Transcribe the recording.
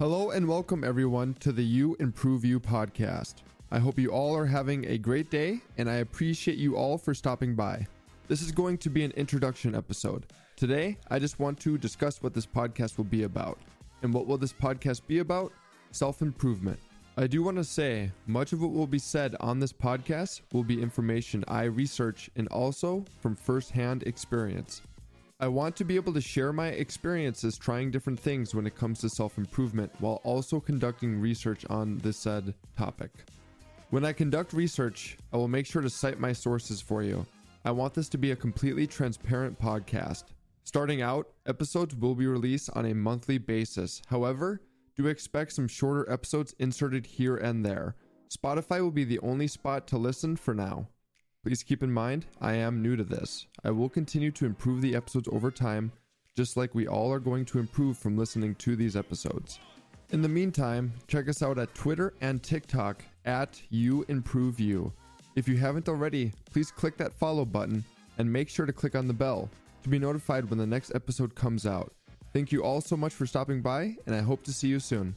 Hello and welcome everyone to the You Improve You podcast. I hope you all are having a great day and I appreciate you all for stopping by. This is going to be an introduction episode. Today, I just want to discuss what this podcast will be about. And what will this podcast be about? Self improvement. I do want to say, much of what will be said on this podcast will be information I research and also from firsthand experience. I want to be able to share my experiences trying different things when it comes to self improvement while also conducting research on this said topic. When I conduct research, I will make sure to cite my sources for you. I want this to be a completely transparent podcast. Starting out, episodes will be released on a monthly basis. However, do expect some shorter episodes inserted here and there. Spotify will be the only spot to listen for now. Please keep in mind, I am new to this. I will continue to improve the episodes over time, just like we all are going to improve from listening to these episodes. In the meantime, check us out at Twitter and TikTok at You Improve You. If you haven't already, please click that follow button and make sure to click on the bell to be notified when the next episode comes out. Thank you all so much for stopping by, and I hope to see you soon.